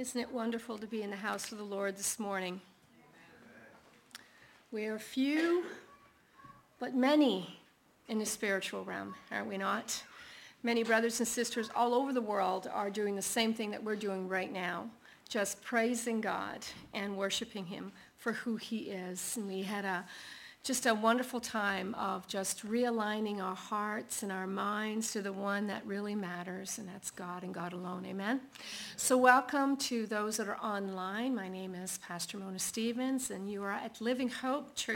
Isn't it wonderful to be in the house of the Lord this morning? We are few, but many in the spiritual realm, are we not? Many brothers and sisters all over the world are doing the same thing that we're doing right now, just praising God and worshiping him for who he is. And we had a just a wonderful time of just realigning our hearts and our minds to the one that really matters, and that's God and God alone. Amen. So welcome to those that are online. My name is Pastor Mona Stevens, and you are at Living Hope Church